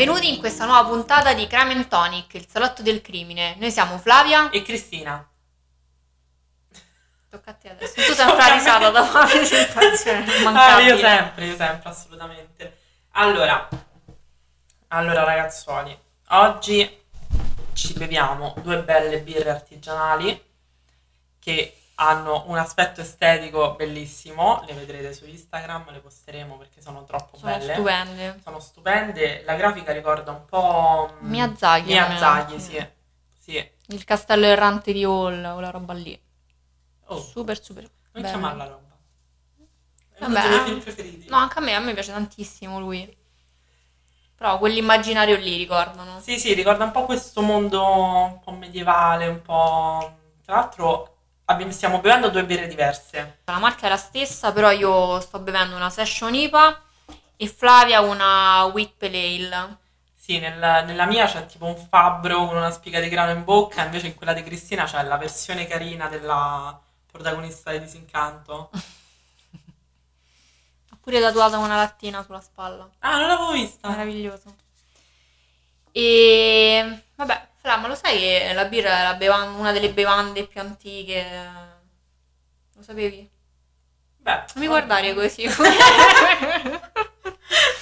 Benvenuti in questa nuova puntata di Crime and Tonic, il salotto del crimine. Noi siamo Flavia. E Cristina. Tocca a te adesso. Tu sempre la risata dopo la presentazione. Ah, io sempre, io sempre, assolutamente. Allora, allora ragazzuoli, oggi ci beviamo due belle birre artigianali che hanno un aspetto estetico bellissimo, le vedrete su Instagram, le posteremo perché sono troppo Sono belle. stupende. Sono stupende, la grafica ricorda un po' mm, Miyazaki, Miyazaki, sì. Sì. Il castello errante di Hall, quella roba lì. Oh, Super, super. non bello. chiamarla roba. È Vabbè. uno dei miei film preferiti. No, anche a me, a me piace tantissimo lui. Però quell'immaginario lì ricordano. Sì, sì, ricorda un po' questo mondo un po' medievale, un po'... Tra l'altro abbiamo- stiamo bevendo due birre diverse. La marca è la stessa, però io sto bevendo una Session IPA e Flavia una Wheat Pale Ale. Sì, nel- nella mia c'è tipo un fabbro con una spiga di grano in bocca, invece in quella di Cristina c'è la versione carina della protagonista di Disincanto. Ho pure tatuata una lattina sulla spalla. Ah, non l'avevo vista. Meraviglioso. E vabbè, Fra, ma lo sai che la birra è la bevan- una delle bevande più antiche? Lo sapevi? Beh, Non mi guardare così.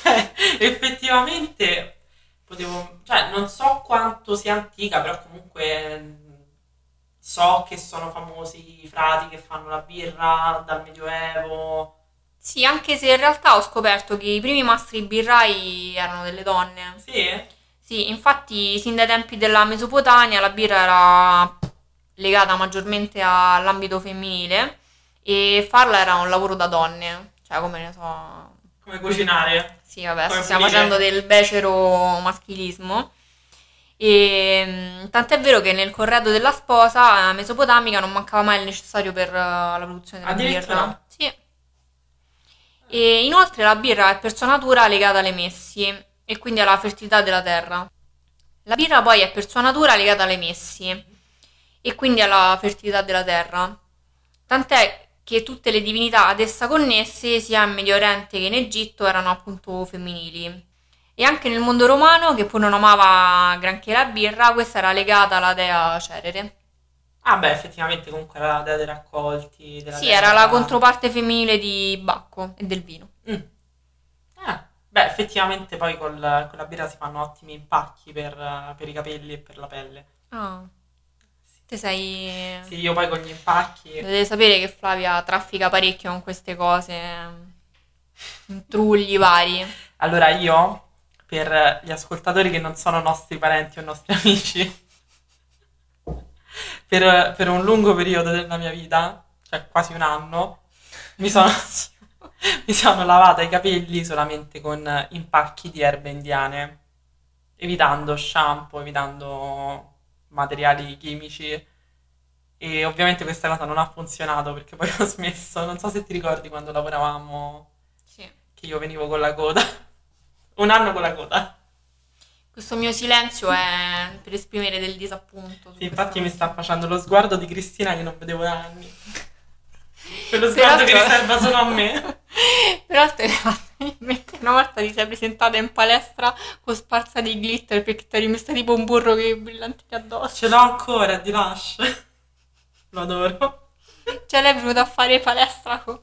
Eh, effettivamente potevo, cioè non so quanto sia antica, però comunque so che sono famosi i frati che fanno la birra dal Medioevo. sì, anche se in realtà ho scoperto che i primi mastri birrai erano delle donne. Sì? Sì, infatti, sin dai tempi della Mesopotamia la birra era legata maggiormente all'ambito femminile e farla era un lavoro da donne. Cioè, come ne so. Come cucinare. Sì, vabbè, Come stiamo pulire. facendo del becero maschilismo. E tant'è vero che nel corredo della sposa eh, mesopotamica non mancava mai il necessario per eh, la produzione della birra. Sì. E inoltre la birra è per sua natura legata alle messi e quindi alla fertilità della terra. La birra poi è per sua natura legata alle messi e quindi alla fertilità della terra. Tant'è che tutte le divinità ad essa connesse, sia in Medio Oriente che in Egitto, erano appunto femminili. E anche nel mondo romano, che pur non amava granché la birra, questa era legata alla dea Cerere. Ah beh, effettivamente comunque era la dea dei raccolti. Sì, dea era la controparte femminile di Bacco e del vino. Mm. Beh, effettivamente poi col- con la birra si fanno ottimi impacchi per, per i capelli e per la pelle. Ah. Te sei... Sì, io poi con gli impacchi... Dovete sapere che Flavia traffica parecchio con queste cose. Trulli vari. Allora io, per gli ascoltatori che non sono nostri parenti o nostri amici, per, per un lungo periodo della mia vita, cioè quasi un anno, mi sono, mi sono lavata i capelli solamente con impacchi di erbe indiane, evitando shampoo, evitando materiali chimici. E ovviamente questa cosa non ha funzionato perché poi ho smesso. Non so se ti ricordi quando lavoravamo Sì. che io venivo con la coda. Un anno con la coda. Questo mio silenzio è per esprimere del disappunto. Sì, infatti mi sta facendo lo sguardo di Cristina che non vedevo da anni. Quello Peraltro- sguardo che riserva solo a me. Peraltro mi hai fatto mettere una volta ti sei presentata in palestra con sparsa di glitter perché ti eri messa tipo un burro che brillantini addosso. Ce l'ho ancora di Lush. Lo adoro. Cioè lei è venuta a fare palestra con,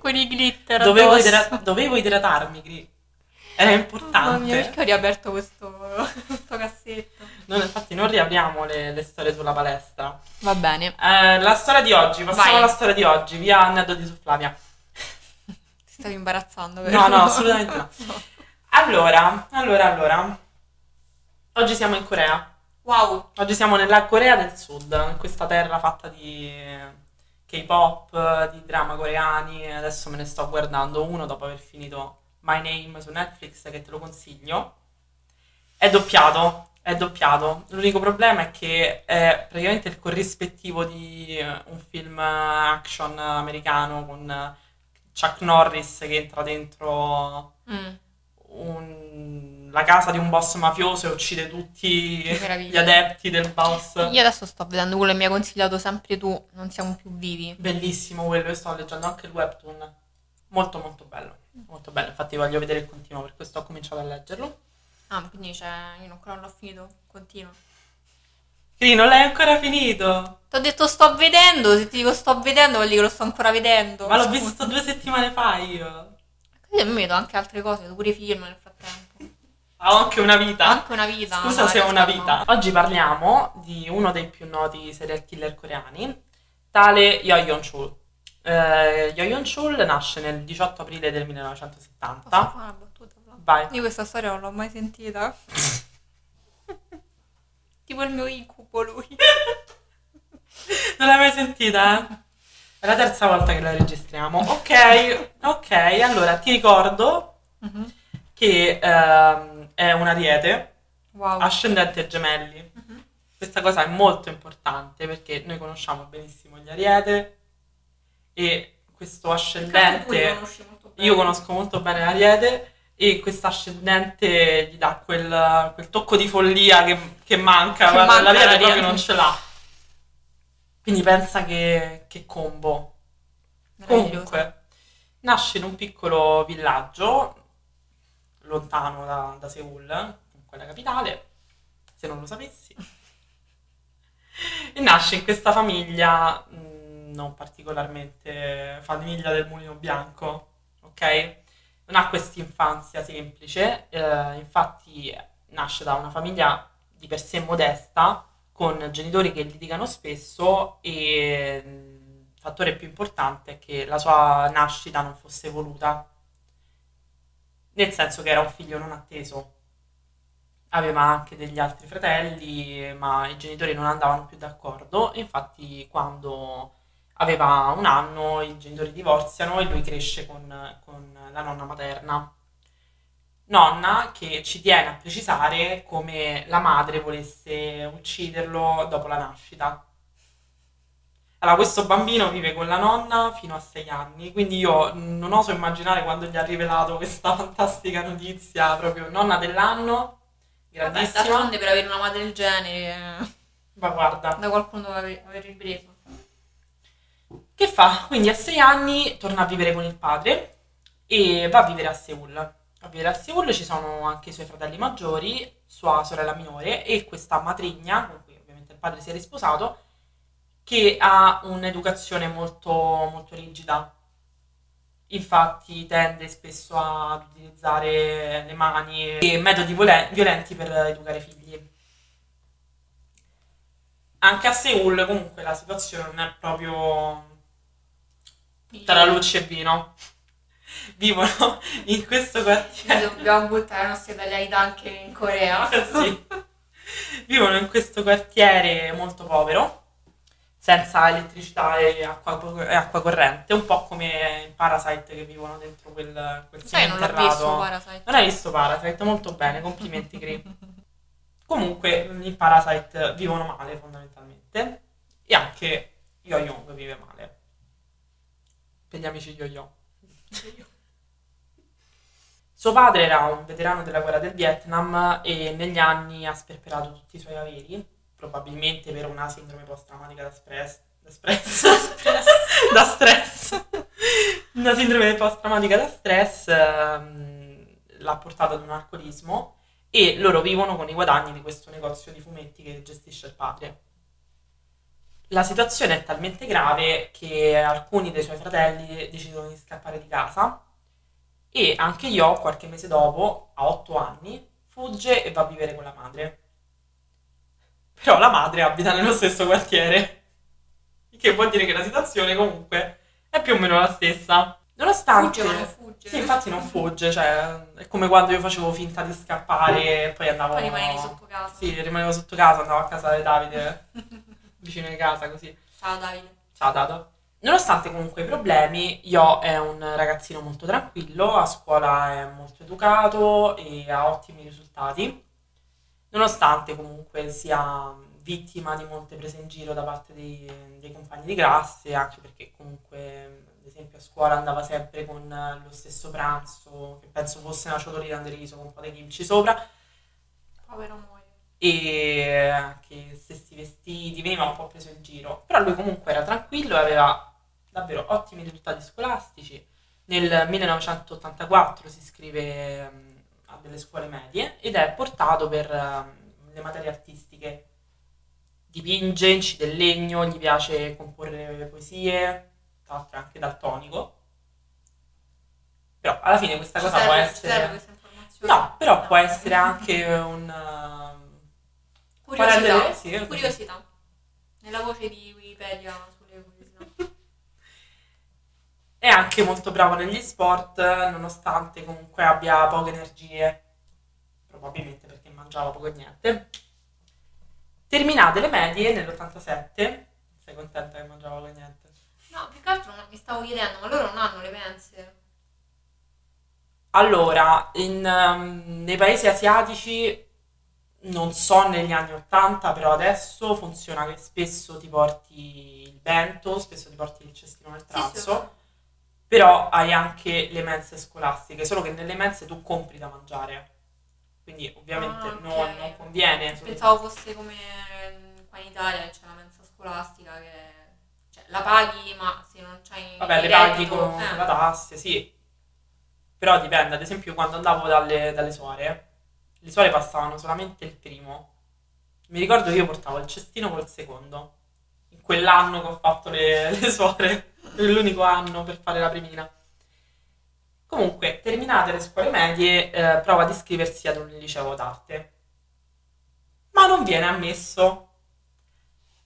con i glitter Dovevo, idra- dovevo idratarmi, Cri. Era Mamma mia, importante. perché ho riaperto questo, questo cassetto? Noi infatti non riapriamo le, le storie sulla palestra. Va bene. Eh, la storia di oggi, passiamo Vai. alla storia di oggi, via aneddoti su Flavia. Ti stavi imbarazzando, vero? No, no, assolutamente no. Allora, allora, allora. Oggi siamo in Corea. Wow. Oggi siamo nella Corea del Sud, in questa terra fatta di K-pop, di drama coreani. Adesso me ne sto guardando uno dopo aver finito My Name su Netflix, che te lo consiglio. È doppiato, è doppiato. L'unico problema è che è praticamente il corrispettivo di un film action americano con Chuck Norris che entra dentro Mm. un- la casa di un boss mafioso e uccide tutti gli adepti del boss. Io adesso sto vedendo quello che mi hai consigliato sempre tu, non siamo più vivi. Bellissimo quello, io sto leggendo anche il webtoon. Molto molto bello, molto bello. Infatti voglio vedere il continuo, per questo ho cominciato a leggerlo. Ah, quindi cioè, io non l'ho finito, continua. Quindi non l'hai ancora finito? Ti ho detto sto vedendo, se ti dico sto vedendo vuol dire che lo sto ancora vedendo. Ma l'ho Scusa. visto due settimane fa io. Così mi vedo anche altre cose, vedo pure film nel frattempo. Ho anche una vita. Anche una vita. Scusa se ho una vita. no. Oggi parliamo di uno dei più noti serial killer coreani, tale Yo Yeon Chul. Eh, Yo Yeon Chul nasce nel 18 aprile del Posso 1970. Vai. Io questa storia non l'ho mai sentita. tipo il mio incubo lui. Non l'hai mai sentita? eh? È la terza volta che la registriamo. Ok, ok. Allora ti ricordo Mhm. che ehm, è un ariete Wow. ascendente gemelli. Mhm. Questa cosa è molto importante perché noi conosciamo benissimo gli ariete e questo ascendente io conosco molto bene l'ariete e questo ascendente gli dà quel, quel tocco di follia che, che manca, Che manca l'ariete all'ariete. proprio non ce l'ha. Quindi pensa che, che combo. Comunque, nasce in un piccolo villaggio lontano da, da Seoul, comunque la capitale, se non lo sapessi. E nasce in questa famiglia mh, non particolarmente famiglia del mulino bianco, ok? Non ha questa infanzia semplice, eh, infatti nasce da una famiglia di per sé modesta, con genitori che litigano spesso e il fattore più importante è che la sua nascita non fosse voluta, nel senso che era un figlio non atteso. Aveva anche degli altri fratelli, ma i genitori non andavano più d'accordo. Infatti, quando aveva un anno, i genitori divorziano e lui cresce con, con la nonna materna. Nonna che ci tiene a precisare come la madre volesse ucciderlo dopo la nascita. Allora, questo bambino vive con la nonna fino a sei anni, quindi io non oso immaginare quando gli ha rivelato questa fantastica notizia, proprio nonna dell'anno, Vabbè, grandissima. d'altronde per avere una madre del genere Ma guarda, da qualcuno aver, aver ripreso. Che fa? Quindi a sei anni torna a vivere con il padre e va a vivere a Seoul. Va a vivere a Seoul ci sono anche i suoi fratelli maggiori, sua sorella minore e questa matrigna, con cui ovviamente il padre si è risposato, che ha un'educazione molto, molto rigida. Infatti tende spesso ad utilizzare le mani e metodi violenti per educare i figli. Anche a Seoul comunque la situazione non è proprio la luce e vino. Vivono in questo quartiere. dobbiamo buttare la nostra italianità anche in Corea. Sì. Vivono in questo quartiere molto povero, senza elettricità e acqua, e acqua corrente, un po' come in Parasite che vivono dentro quel, quel Sai, non l'ho visto Parasite. Non hai visto Parasite? Molto bene, complimenti Cri. Comunque in Parasite vivono male fondamentalmente e anche Yo Young vive male. Per gli amici Yo Yo. Suo padre era un veterano della guerra del Vietnam e negli anni ha sperperato tutti i suoi averi, probabilmente per una sindrome post-traumatica da stress. Da stress. da stress. Una sindrome post-traumatica da stress ehm, l'ha portato ad un alcolismo e loro vivono con i guadagni di questo negozio di fumetti che gestisce il padre. La situazione è talmente grave che alcuni dei suoi fratelli decidono di scappare di casa e anche io, qualche mese dopo, a otto anni, fugge e va a vivere con la madre. Però la madre abita nello stesso quartiere, il che vuol dire che la situazione comunque è più o meno la stessa. Nonostante... Fugge ma non fugge. Sì, infatti non fugge, cioè è come quando io facevo finta di scappare e poi andavo... Poi rimanevi sotto casa. Sì, rimanevo sotto casa, andavo a casa di Davide, vicino di casa, così. Ciao Davide. Ciao Dado. Nonostante comunque i problemi, Io è un ragazzino molto tranquillo, a scuola è molto educato e ha ottimi risultati, nonostante comunque sia vittima di molte prese in giro da parte dei, dei compagni di classe, anche perché comunque ad esempio a scuola andava sempre con lo stesso pranzo, che penso fosse una ciotolina di riso con un po' di kimchi sopra, Povero muoio. E anche stessi vestiti, veniva un po' preso in giro. Però lui comunque era tranquillo e aveva davvero ottimi risultati scolastici. Nel 1984 si iscrive ehm, a delle scuole medie ed è portato per uh, le materie artistiche. Dipinge, incide il legno, gli piace comporre poesie, tra l'altro anche daltonico. Però alla fine questa cosa serve- può essere... No, però No. può essere anche un... Curiosità. Sì. Curiosità. Nella voce di Wikipedia sulle curiosità. È anche molto bravo negli sport, nonostante comunque abbia poche energie, probabilmente perché mangiava poco e niente. Terminate le medie nell'87, sei contenta che mangiava poco e niente? No, più che altro mi stavo chiedendo, ma loro non hanno le mense? Allora, in, um, nei paesi asiatici, non so negli anni 80, però adesso funziona che spesso ti porti il bento, spesso ti porti il cestino nel Sì, sì, pranzo. Però hai anche le mense scolastiche, solo che nelle mense tu compri da mangiare. Quindi ovviamente Ah, ok. non, non conviene. Pensavo fosse come mm, qua in Italia c'è la mensa scolastica che cioè, la paghi ma se non c'hai Vabbè, le paghi con, eh, la tasse, sì. Però dipende, ad esempio quando andavo dalle, dalle suore, le suore passavano solamente il primo. Mi ricordo che io portavo il cestino col secondo. In quell'anno che ho fatto le, le suore, l'unico anno per fare la primina. Comunque, terminate le scuole medie, eh, prova ad iscriversi ad un liceo d'arte. Ma non viene ammesso.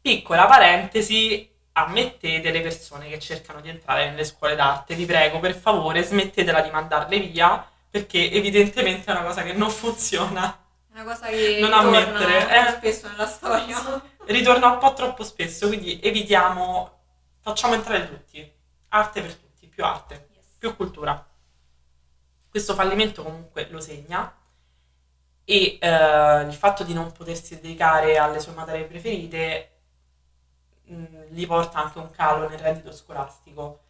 Piccola parentesi, ammettete le persone che cercano di entrare nelle scuole d'arte, vi prego, per favore, smettetela di mandarle via, perché evidentemente è una cosa che non funziona. È una cosa che Non ammettere, eh. spesso nella storia. Ritorna un po' troppo spesso, quindi evitiamo, facciamo entrare tutti. Arte per tutti, più arte, Yes. più cultura. Questo fallimento comunque lo segna e eh, il fatto di non potersi dedicare alle sue materie preferite mh, gli porta anche un calo nel reddito scolastico.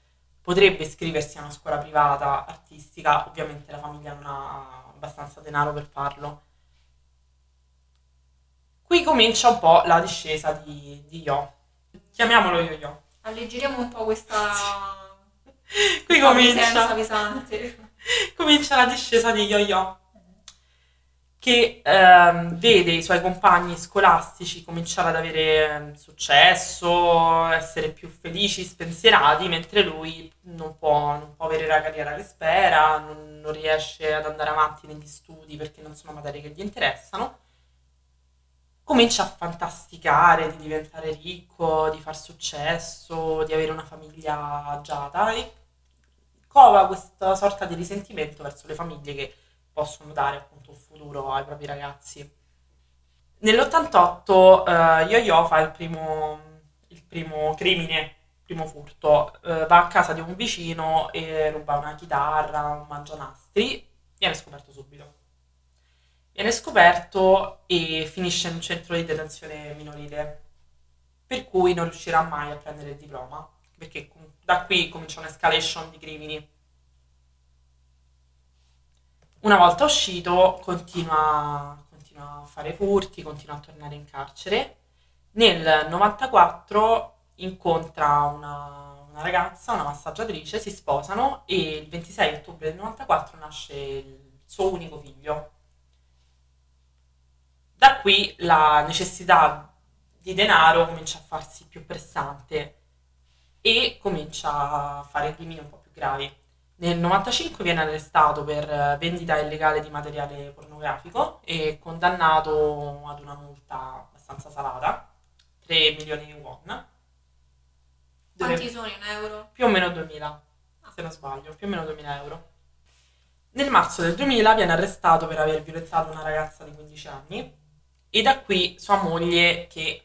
Potrebbe iscriversi a una scuola privata artistica, ovviamente la famiglia non ha abbastanza denaro per farlo. Qui comincia un po' la discesa di, di Yo. Chiamiamolo Yo-Yo. Alleggeriamo un po' questa Qui comincia, pesante. comincia la discesa di Yo-Yo che ehm, vede i suoi compagni scolastici cominciare ad avere ehm, successo, essere più felici, spensierati, mentre lui non può, non può avere la carriera che spera, non, non riesce ad andare avanti negli studi perché non sono materie che gli interessano. Comincia a fantasticare di diventare ricco, di far successo, di avere una famiglia agiata e cova questa sorta di risentimento verso le famiglie che possono dare appunto un futuro ai propri ragazzi. Nell'88 eh, Yo-Yo fa il primo, il primo crimine, il primo furto, Eh, va a casa di un vicino e ruba una chitarra, un mangianastri, viene scoperto subito. Viene scoperto e finisce in un centro di detenzione minorile, per cui non riuscirà mai a prendere il diploma, perché da qui comincia un'escalation di crimini. Una volta uscito continua, continua a fare furti, continua a tornare in carcere. Nel 94 incontra una, una ragazza, una massaggiatrice, si sposano e il 26 ottobre del 94 nasce il suo unico figlio. Da qui la necessità di denaro comincia a farsi più pressante e comincia a fare crimini un po' più gravi. Nel 95 viene arrestato per eh, vendita illegale di materiale pornografico e condannato ad una multa abbastanza salata, 3 milioni di won, Quanti sono in euro? più o meno 2000, se non sbaglio, più o meno 2000 euro. Nel marzo del 2000 viene arrestato per aver violentato una ragazza di 15 anni e da qui sua moglie che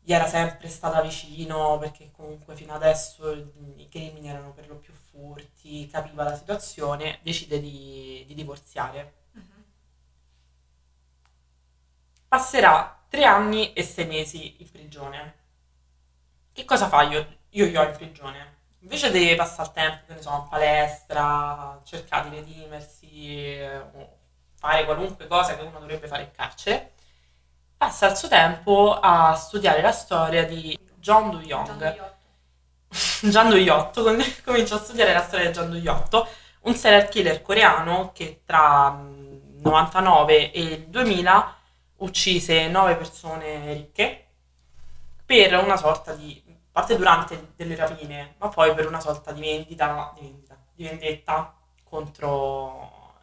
gli era sempre stata vicino perché comunque fino adesso i crimini erano per lo più furti, capiva la situazione, decide di, di divorziare. Mhm. Passerà tre anni e sei mesi in prigione. Che cosa fa io, io, io in prigione? Invece di passare il tempo, che ne so, in palestra, cercare di redimersi, eh, o fare qualunque cosa che uno dovrebbe fare in carcere, passa il suo tempo a studiare la storia di John. Gianni Iotto. Gian Duiotto, com- comincia a studiare la storia di Gian Duiotto, un serial killer coreano che tra il 99 e il 2000 uccise nove persone ricche per una sorta di, parte durante delle rapine, ma poi per una sorta di vendita, di, vendita, di vendetta contro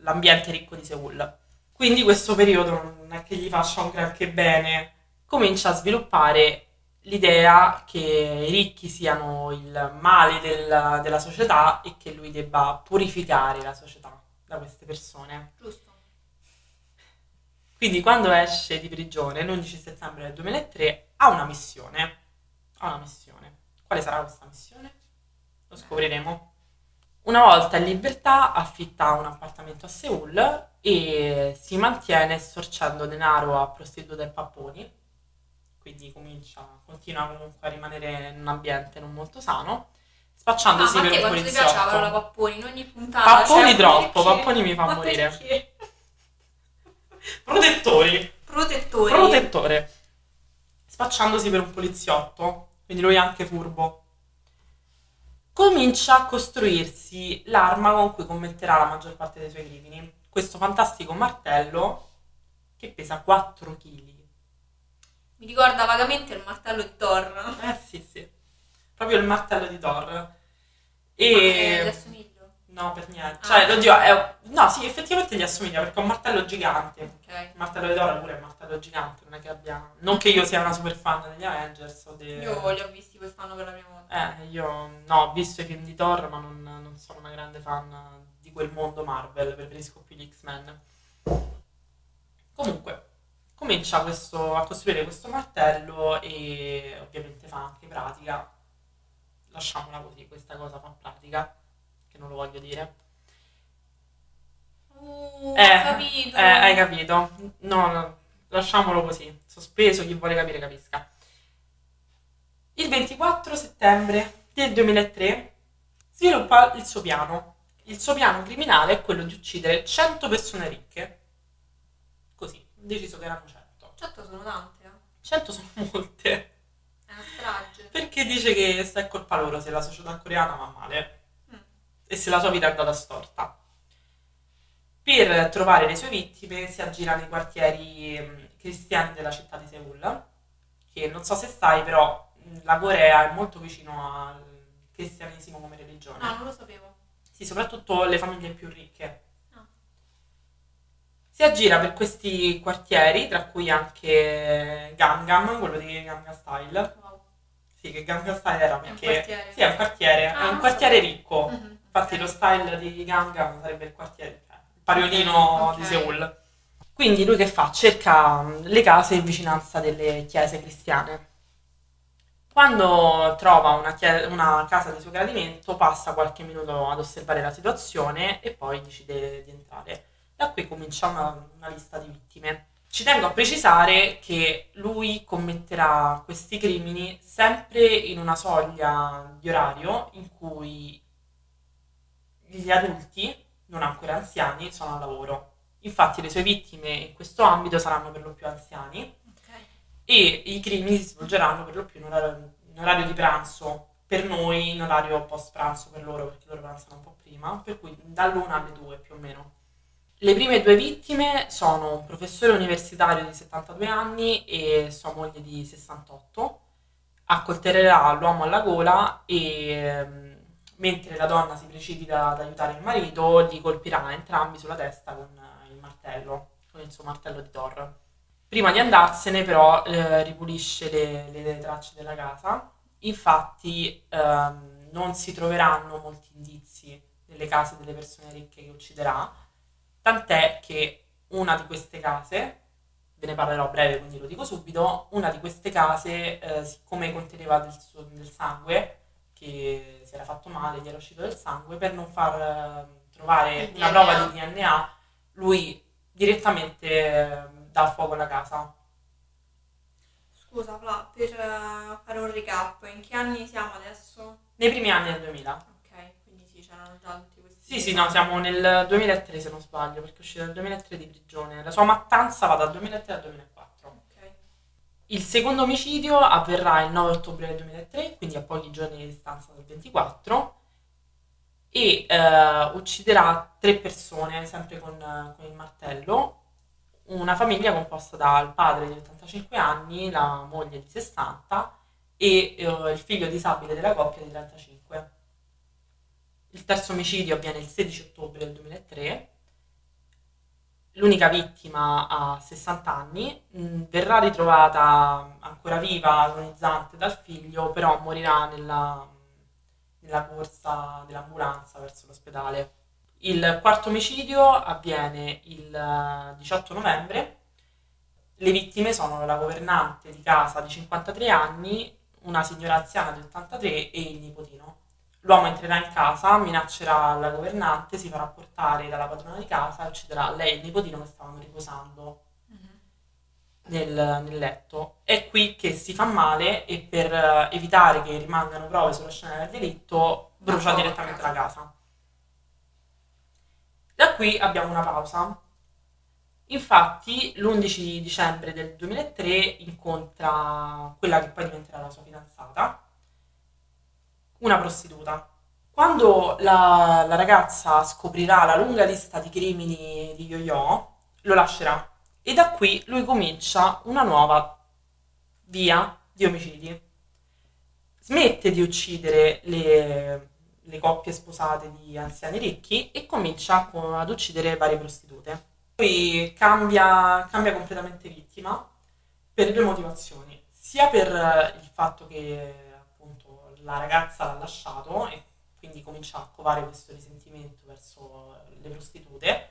l'ambiente ricco di Seoul. Quindi questo periodo non è che gli faccia un granché bene, comincia a sviluppare l'idea che i ricchi siano il male del- della società e che lui debba purificare la società da queste persone. Giusto. Quindi quando esce di prigione l'11 settembre del 2003 ha una missione. Ha una missione. Quale sarà questa missione? Lo scopriremo. Una volta in libertà affitta un appartamento a Seoul e si mantiene storcendo denaro a prostitute e papponi. Quindi comincia, continua comunque a rimanere in un ambiente non molto sano, spacciandosi Ah, ma per un quanto ti piaceva la poliziotto. Papponi? In ogni puntata. Papponi cioè, troppo, perché? Papponi mi fa Ma morire. perché? Protettori. Protettori. protettore spacciandosi per un poliziotto quindi lui è anche furbo comincia a costruirsi l'arma con cui commetterà la maggior parte dei suoi crimini questo fantastico martello che pesa 4 kg Mi ricorda vagamente il martello di Thor. eh sì sì proprio il martello di Thor e gli assomiglio. no per niente Ah. cioè oddio è... no sì effettivamente gli assomiglia perché è un martello gigante Ok. il martello di Thor pure è un martello gigante non è che abbia non che io sia una super fan degli Avengers o dei... Io li ho visti quest'anno per la prima volta. Eh, io no, ho visto i film di Thor, ma non, non sono una grande fan di quel mondo Marvel, preferisco più gli X-Men. Comunque, comincia questo- a costruire questo martello e ovviamente fa anche pratica. Lasciamola così, questa cosa fa pratica, che non lo voglio dire. Uh, Eh, ho capito. Eh, hai capito? No, no, lasciamolo così, sospeso, chi vuole capire capisca. Il 24 settembre del 2003 sviluppa il suo piano. Il suo piano criminale è quello di uccidere 100 persone ricche. Deciso che erano 100. Certo sono tante, eh. 100 sono molte. È una strage. Perché dice che sta è colpa loro se la società coreana va male Mm. e se la sua vita è andata storta. Per trovare le sue vittime si aggira nei quartieri mh, cristiani della città di Seoul, che non so se sai, però mh, la Corea è molto vicino al cristianesimo come religione. No, non lo sapevo. Sì, soprattutto le famiglie più ricche. Si aggira per questi quartieri, tra cui anche Gangnam, quello di Gangnam Style. Wow. Sì, che Gangnam Style era È un perché... quartiere. Sì, è un quartiere, Ah, è un quartiere sapevo. ricco. Mhm, Infatti ok. lo style di Gangnam sarebbe il quartiere, cioè, il pariolino Ok. di Seoul. Quindi lui che fa? Cerca mh, le case in vicinanza delle chiese cristiane. Quando trova una, chie- una casa di suo gradimento, passa qualche minuto ad osservare la situazione e poi decide di entrare. Da qui comincia una, una lista di vittime. Ci tengo a precisare che lui commetterà questi crimini sempre in una soglia di orario in cui gli adulti, non ancora anziani, sono al lavoro. Infatti le sue vittime in questo ambito saranno per lo più anziani Ok. e i crimini si svolgeranno per lo più in orario, in orario di pranzo, per noi in orario post pranzo per loro, perché loro pranzano un po' prima, per cui dall'una alle due più o meno. Le prime due vittime sono un professore universitario di 72 anni e sua moglie di 68. Accoltellerà l'uomo alla gola e ehm, mentre la donna si precipita ad aiutare il marito, li colpirà entrambi sulla testa con eh, il martello, con il suo martello di Thor. Prima di andarsene, però, eh, ripulisce le, le tracce della casa. Infatti, ehm, non si troveranno molti indizi nelle case delle persone ricche che ucciderà, tant'è che una di queste case, ve ne parlerò a breve, quindi lo dico subito, una di queste case, eh, siccome conteneva del, del sangue, che si era fatto male, gli era uscito del sangue, per non far eh, trovare Il una DNA. prova di DNA, lui direttamente eh, dà fuoco alla casa. Scusa, Fla, per eh, fare un recap, in che anni siamo adesso? Nei primi anni del 2000. Ok, quindi sì, c'erano già tutti questi. Sì, sì, no, siamo nel 2003 se non sbaglio, perché è uscito nel 2003 di prigione. La sua mattanza va dal 2003 al 2004. Ok. Il secondo omicidio avverrà il 9 ottobre del 2003, quindi a pochi giorni di distanza dal 24, e eh, ucciderà tre persone, sempre con, con il martello, una famiglia composta dal padre di 85 anni, la moglie di 60 e eh, il figlio disabile della coppia di 35. Il terzo omicidio avviene il 16 ottobre del 2003. L'unica vittima ha 60 anni, mh, verrà ritrovata ancora viva, agonizzante dal figlio, però morirà nella, nella corsa dell'ambulanza verso l'ospedale. Il quarto omicidio avviene il 18 novembre. Le vittime sono la governante di casa di 53 anni, una signora anziana di 83 e il nipotino. L'uomo entrerà in casa, minaccerà la governante, si farà portare dalla padrona di casa ucciderà lei e il nipotino che stavano riposando nel, nel letto. È qui che si fa male e per eh, evitare che rimangano prove sulla scena del delitto brucia direttamente la casa. Da qui abbiamo una pausa. Infatti, l'11 dicembre del 2003 incontra quella che poi diventerà la sua fidanzata, una prostituta. Quando la, la ragazza scoprirà la lunga lista di crimini di Yo-Yo, lo lascerà e da qui lui comincia una nuova via di omicidi. Smette di uccidere le, le coppie sposate di anziani ricchi e comincia co- ad uccidere varie prostitute. Poi cambia, cambia completamente vittima per due motivazioni, sia per il fatto che la ragazza l'ha lasciato e quindi comincia a covare questo risentimento verso le prostitute,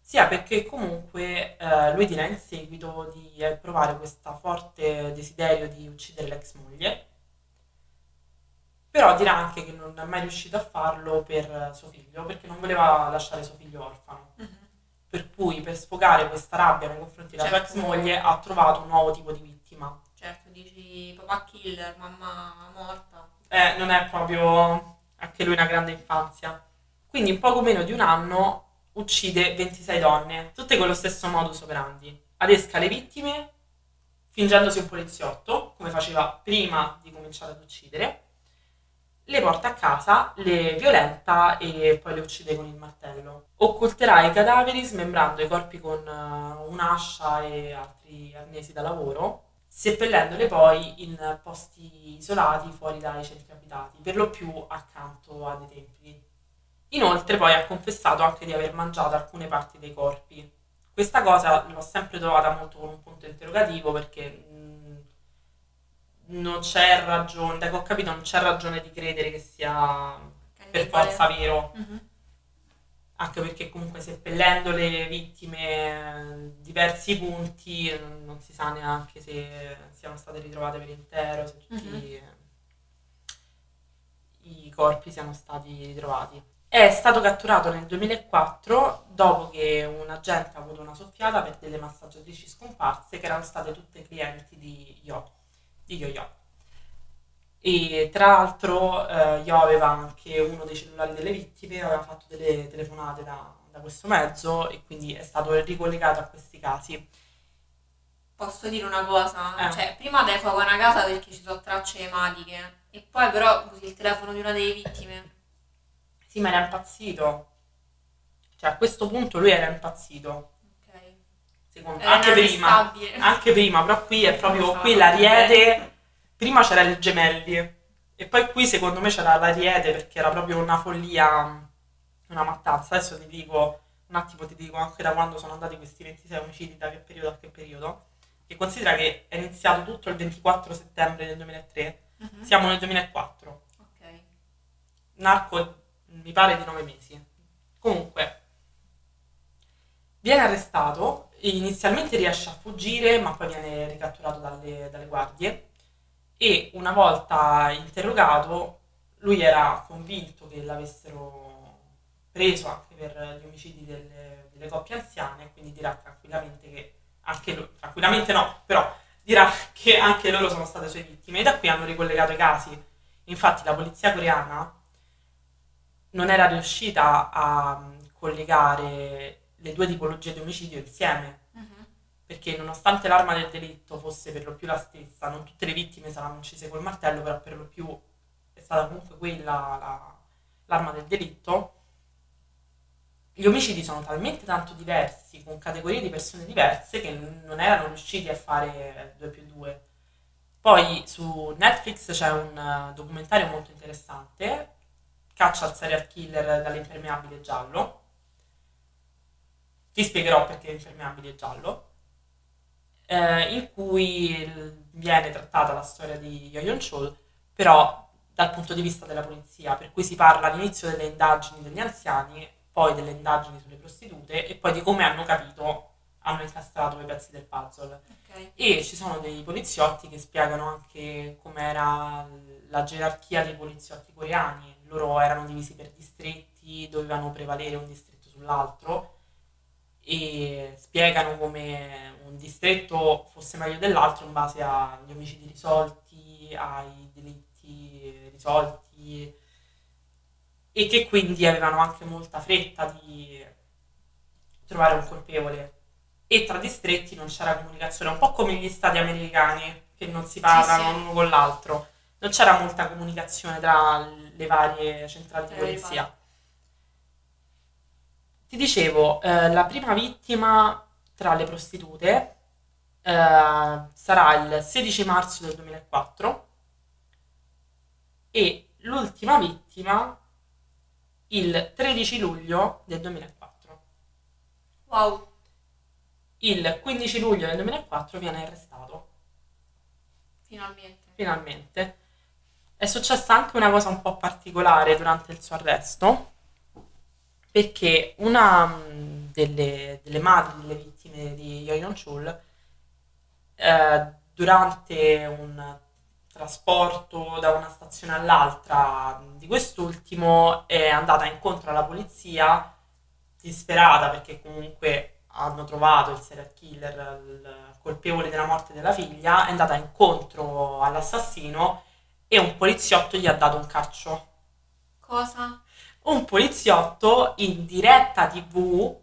sia perché comunque eh, lui dirà in seguito di eh, provare questo forte desiderio di uccidere l'ex moglie, però dirà anche che non è mai riuscito a farlo per eh, suo figlio, perché non voleva lasciare suo figlio orfano. Per cui per sfogare questa rabbia nei confronti della sua ex Certo. moglie ha trovato un nuovo tipo di vittima. Certo, dici papà killer, mamma morta. Eh, non è proprio anche lui una grande infanzia. Quindi in poco meno di un anno uccide 26 donne, tutte con lo stesso modus operandi. Adesca le vittime fingendosi un poliziotto, come faceva prima di cominciare ad uccidere, le porta a casa, le violenta e poi le uccide con il martello. Occulterà i cadaveri smembrando i corpi con eh, un'ascia e altri arnesi da lavoro, seppellendole poi in posti isolati fuori dai centri abitati, per lo più accanto a dei templi. Inoltre poi ha confessato anche di aver mangiato alcune parti dei corpi. Questa cosa l'ho sempre trovata molto con un punto interrogativo perché mh, non c'è ragione, da che ho capito non c'è ragione di credere che sia per Cannibale. forza vero, Mhm. Anche perché comunque seppellendo le vittime in diversi punti non, non si sa neanche se siano state ritrovate per intero, se tutti Mhm. i corpi siano stati ritrovati. È stato catturato nel 2004 dopo che un agente ha avuto una soffiata per delle massaggiatrici scomparse che erano state tutte clienti di Yo, di Yo-Yo. E tra l'altro eh, Yo aveva anche uno dei cellulari delle vittime, aveva fatto delle telefonate da, da questo mezzo e quindi è stato ricollegato a questi casi. Posso dire una cosa? Eh. Cioè, prima defuoca una casa perché ci sono tracce ematiche e poi però usi il telefono di una delle vittime. Sì, ma era impazzito. Cioè a questo punto lui era impazzito, Ok. secondo Era anche prima. Anche prima, però qui è proprio qui so, l'ariete. Prima c'era il gemelli e poi qui secondo me c'era l'ariete perché era proprio una follia, una mattanza. Adesso ti dico, un attimo ti dico anche da quando sono andati questi 26 omicidi, da che periodo a che periodo. Che considera che è iniziato tutto il 24 settembre del 2003, Mhm. siamo nel 2004. Ok. Narco mi pare di 9 mesi. Comunque, viene arrestato, inizialmente riesce a fuggire, ma poi viene ricatturato dalle, dalle guardie e una volta interrogato lui era convinto che l'avessero preso anche per gli omicidi delle, delle coppie anziane, quindi dirà tranquillamente che anche loro, tranquillamente no, però dirà che anche loro sono state sue vittime e da qui hanno ricollegato i casi. Infatti la polizia coreana non era riuscita a collegare le due tipologie di omicidio insieme. Perché nonostante l'arma del delitto fosse per lo più la stessa, non tutte le vittime saranno uccise col martello, però per lo più è stata comunque quella la, l'arma del delitto, gli omicidi sono talmente tanto diversi, con categorie di persone diverse, che non erano riusciti a fare 2 più 2. Poi su Netflix c'è un documentario molto interessante, Caccia al serial killer dall'impermeabile giallo. Ti spiegherò perché l'impermeabile è giallo. Eh, in cui viene trattata la storia di Yo-Yon Chol, però dal punto di vista della polizia, per cui si parla all'inizio delle indagini degli anziani, poi delle indagini sulle prostitute e poi di come hanno capito, hanno incastrato i pezzi del puzzle. Ok. E ci sono dei poliziotti che spiegano anche com'era la gerarchia dei poliziotti coreani. Loro erano divisi per distretti, dovevano prevalere un distretto sull'altro e spiegano come un distretto fosse meglio dell'altro in base agli omicidi risolti, ai delitti risolti e che quindi avevano anche molta fretta di trovare un colpevole. E tra distretti non c'era comunicazione, un po' come gli stati americani che non si parlano sì. l'uno con l'altro. Non c'era molta comunicazione tra le varie centrali di polizia. Ti dicevo, eh, la prima vittima tra le prostitute eh, sarà il 16 marzo del 2004 e l'ultima vittima il 13 luglio del 2004. Wow. Il 15 luglio del 2004 viene arrestato, Finalmente. finalmente. È successa anche una cosa un po' particolare durante il suo arresto, perché una mh, delle, delle madri delle vittime di Yo-Yon Chul, eh, durante un trasporto da una stazione all'altra di quest'ultimo, è andata incontro alla polizia disperata perché comunque hanno trovato il serial killer, il colpevole della morte della figlia, è andata incontro all'assassino e un poliziotto gli ha dato un calcio. Cosa? Un poliziotto in diretta TV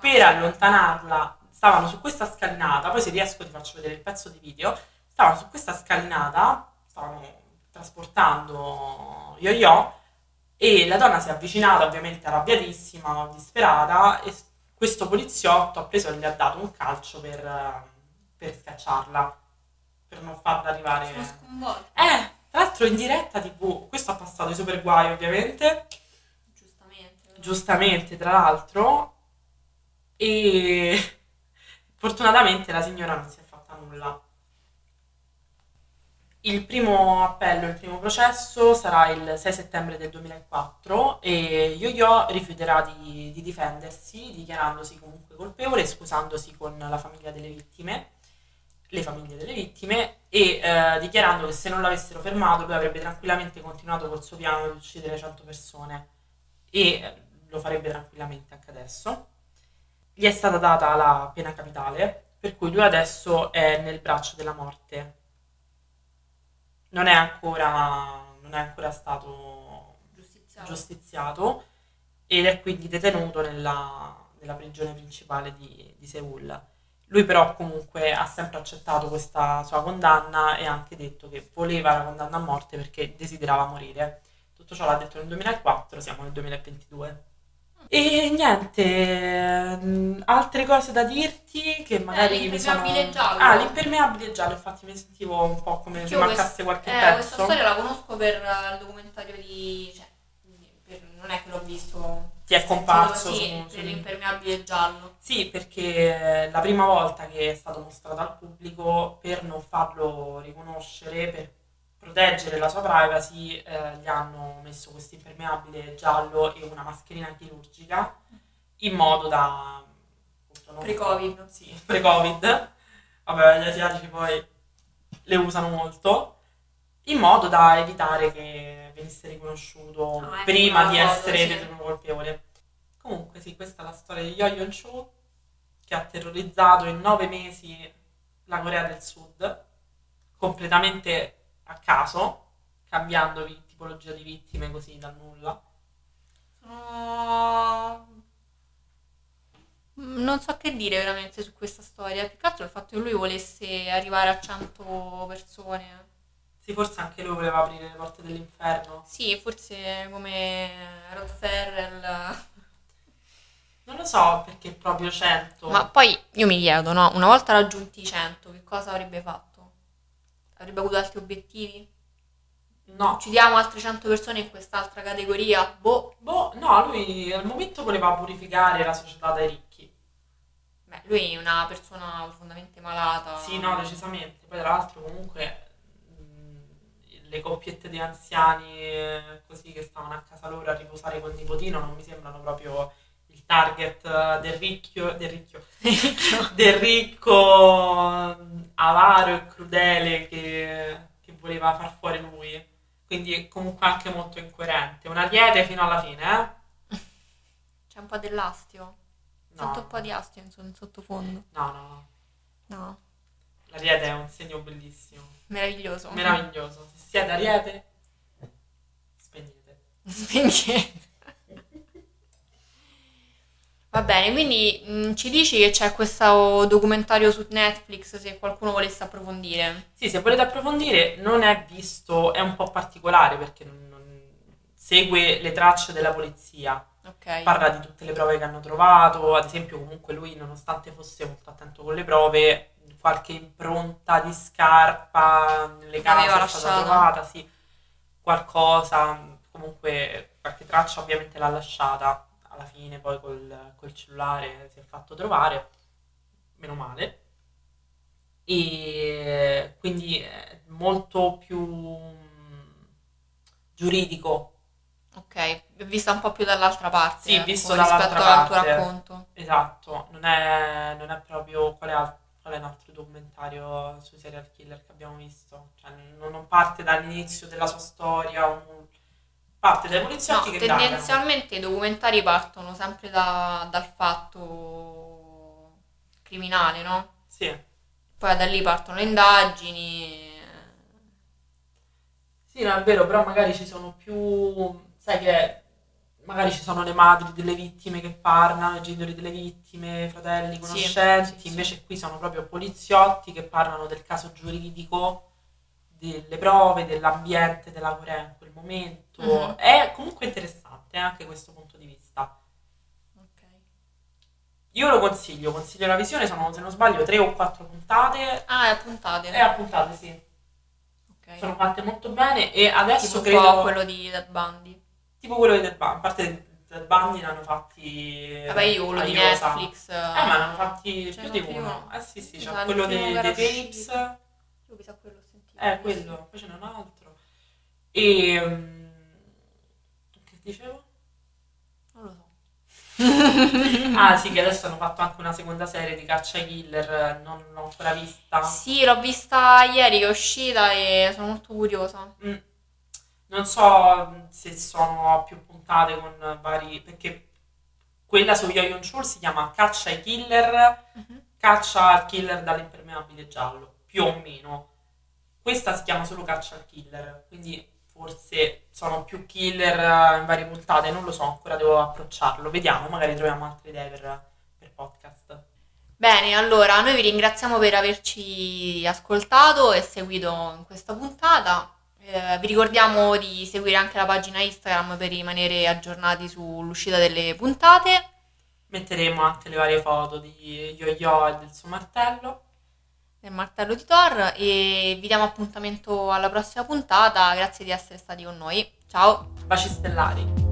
per allontanarla. Stavano su questa scalinata, poi se riesco ti faccio vedere il pezzo di video. Stavano su questa scalinata, stavano trasportando Yo-Yo e la donna si è avvicinata ovviamente arrabbiatissima, disperata e questo poliziotto ha preso e le ha dato un calcio per, per scacciarla, per non farla arrivare... Sono sconvolta. Eh, tra l'altro in diretta TV, questo ha passato i super guai ovviamente, Giustamente. tra l'altro, e fortunatamente la signora non si è fatta nulla. Il primo appello, il primo processo sarà il 6 settembre del 2004 e Yo-Yo rifiuterà di, di difendersi, dichiarandosi comunque colpevole scusandosi con la famiglia delle vittime, le famiglie delle vittime, e eh, dichiarando che se non l'avessero fermato lui avrebbe tranquillamente continuato col suo piano di uccidere 100 persone e lo farebbe tranquillamente anche adesso. Gli è stata data la pena capitale, per cui lui adesso è nel braccio della morte. Non è ancora, non è ancora stato Giustiziato. giustiziato ed è quindi detenuto nella, nella prigione principale di, di Seoul. Lui però comunque ha sempre accettato questa sua condanna e ha anche detto che voleva la condanna a morte perché desiderava morire. Tutto ciò l'ha detto nel 2004, siamo nel 2022. E niente, mh, altre cose da dirti che magari mi sono... Eh, l'impermeabile giallo. Ah, l'impermeabile giallo, infatti mi sentivo un po' come se mancasse qualche eh, pezzo. questa storia la conosco per eh, il documentario di... Cioè, per- non è che l'ho visto... Ti è comparso Sì, su- l'impermeabile giallo. Sì, perché la prima volta che è stato mostrato al pubblico, per non farlo riconoscere, per proteggere la sua privacy, eh, gli hanno messo questo impermeabile giallo e una mascherina chirurgica in modo da... non- Pre-Covid. Sì, pre-Covid. Vabbè, gli asiatici poi le usano molto, in modo da evitare che venisse riconosciuto Ah, ecco, prima di essere sì. ritenuto colpevole. Comunque sì, questa è la storia di Yo-Yon Cho che ha terrorizzato in nove mesi la Corea del Sud, completamente a caso, cambiando vi- tipologia di vittime così dal nulla. Sono... Non so che dire veramente su questa storia. Più che altro il fatto che lui volesse arrivare a 100 persone. Sì, forse anche lui voleva aprire le porte dell'inferno. Sì, forse come Rod Ferrell. Non lo so perché proprio 100. Ma poi io mi chiedo, no? Una volta raggiunti i 100, che cosa avrebbe fatto? Avrebbe avuto altri obiettivi? No. Uccidiamo altre 100 persone in quest'altra categoria? Boh. Boh, no, lui al momento voleva purificare la società dai ricchi. Beh, lui è una persona profondamente malata. Sì, no, decisamente. Poi tra l'altro comunque mh, le coppiette di anziani eh, così che stavano a casa loro a riposare col nipotino non mi sembrano proprio il target eh, del ricchio, del ricchio, del ricco mh, avaro e crudele che, che voleva far fuori lui. Quindi è comunque anche molto incoerente. Un ariete fino alla fine, eh? C'è un po' dell'astio. No. Sento un po' di astio in, in sottofondo. No, no, no. No, L'ariete è un segno bellissimo, meraviglioso. meraviglioso. Se siete ariete, spegnete. Spegnete. Va bene, quindi mh, ci dici che c'è questo documentario su Netflix se qualcuno volesse approfondire. Sì, se volete approfondire, non è visto, è un po' particolare perché non- non- segue le tracce della polizia, Ok. parla di tutte le prove che hanno trovato, ad esempio comunque lui nonostante fosse molto attento con le prove, qualche impronta di scarpa nelle case è stata trovata, sì, qualcosa, comunque qualche traccia ovviamente l'ha lasciata, alla fine poi col, col cellulare si è fatto trovare, meno male, e quindi è molto più mm, giuridico Ok, vista un po' più dall'altra parte. Sì, ecco, visto rispetto dall'altra al tuo parte. racconto. Esatto, non è, non è proprio qual è, al- qual è un altro documentario sui serial killer che abbiamo visto. Cioè, non, non parte dall'inizio della sua storia, un- parte dai No, poliziotti che indagano. tendenzialmente i documentari partono sempre da- dal fatto criminale, no? Sì, Poi da lì partono le indagini. sì, no, è vero, però magari ci sono più... Sai che magari ci sono le madri delle vittime che parlano, i genitori delle vittime, fratelli, Sì, conoscenti, sì, sì. invece qui sono proprio poliziotti che parlano del caso giuridico, delle prove, dell'ambiente della Corea in quel momento. Mhm. È comunque interessante eh, anche questo punto di vista. Ok. Io lo consiglio, consiglio la visione, sono se non sbaglio tre o quattro puntate. Ah, è a puntate. E a puntate, sì, Ok. sono fatte molto bene e adesso Tipo credo... quello di Dead Bundy. Tipo quello di Dead Bundy, a parte Dead Bundy ne hanno fatti Vabbè, io quello di. Netflix. Eh, ma ne hanno fatti più di uno. uno. Eh sì, sì, c'è il quello dei, dei. Tapes. Io mi sa quello. Eh, quello, poi ce n'è un altro. E... mm, Che dicevo? Non lo so. Ah sì, che adesso hanno fatto anche una seconda serie di Caccia ai Killer, non l'ho ancora vista. Sì, l'ho vista ieri che è uscita e sono molto curiosa. Mm. Non so se sono più puntate con vari... perché quella su Yo-Yon Chul si chiama Caccia ai Killer, Caccia al Killer dall'impermeabile giallo, più o meno. Questa si chiama solo Caccia al Killer, quindi forse sono più killer eh, in varie puntate, non lo so, ancora devo approcciarlo. Vediamo, magari troviamo altre idee per, per podcast. Bene, allora noi vi ringraziamo per averci ascoltato e seguito in questa puntata. Eh, vi ricordiamo di seguire anche la pagina Instagram per rimanere aggiornati sull'uscita delle puntate. Metteremo anche le varie foto di Yo-Yo e del suo martello. Del martello di Thor e vi diamo appuntamento alla prossima puntata. Grazie di essere stati con noi. Ciao! Baci stellari.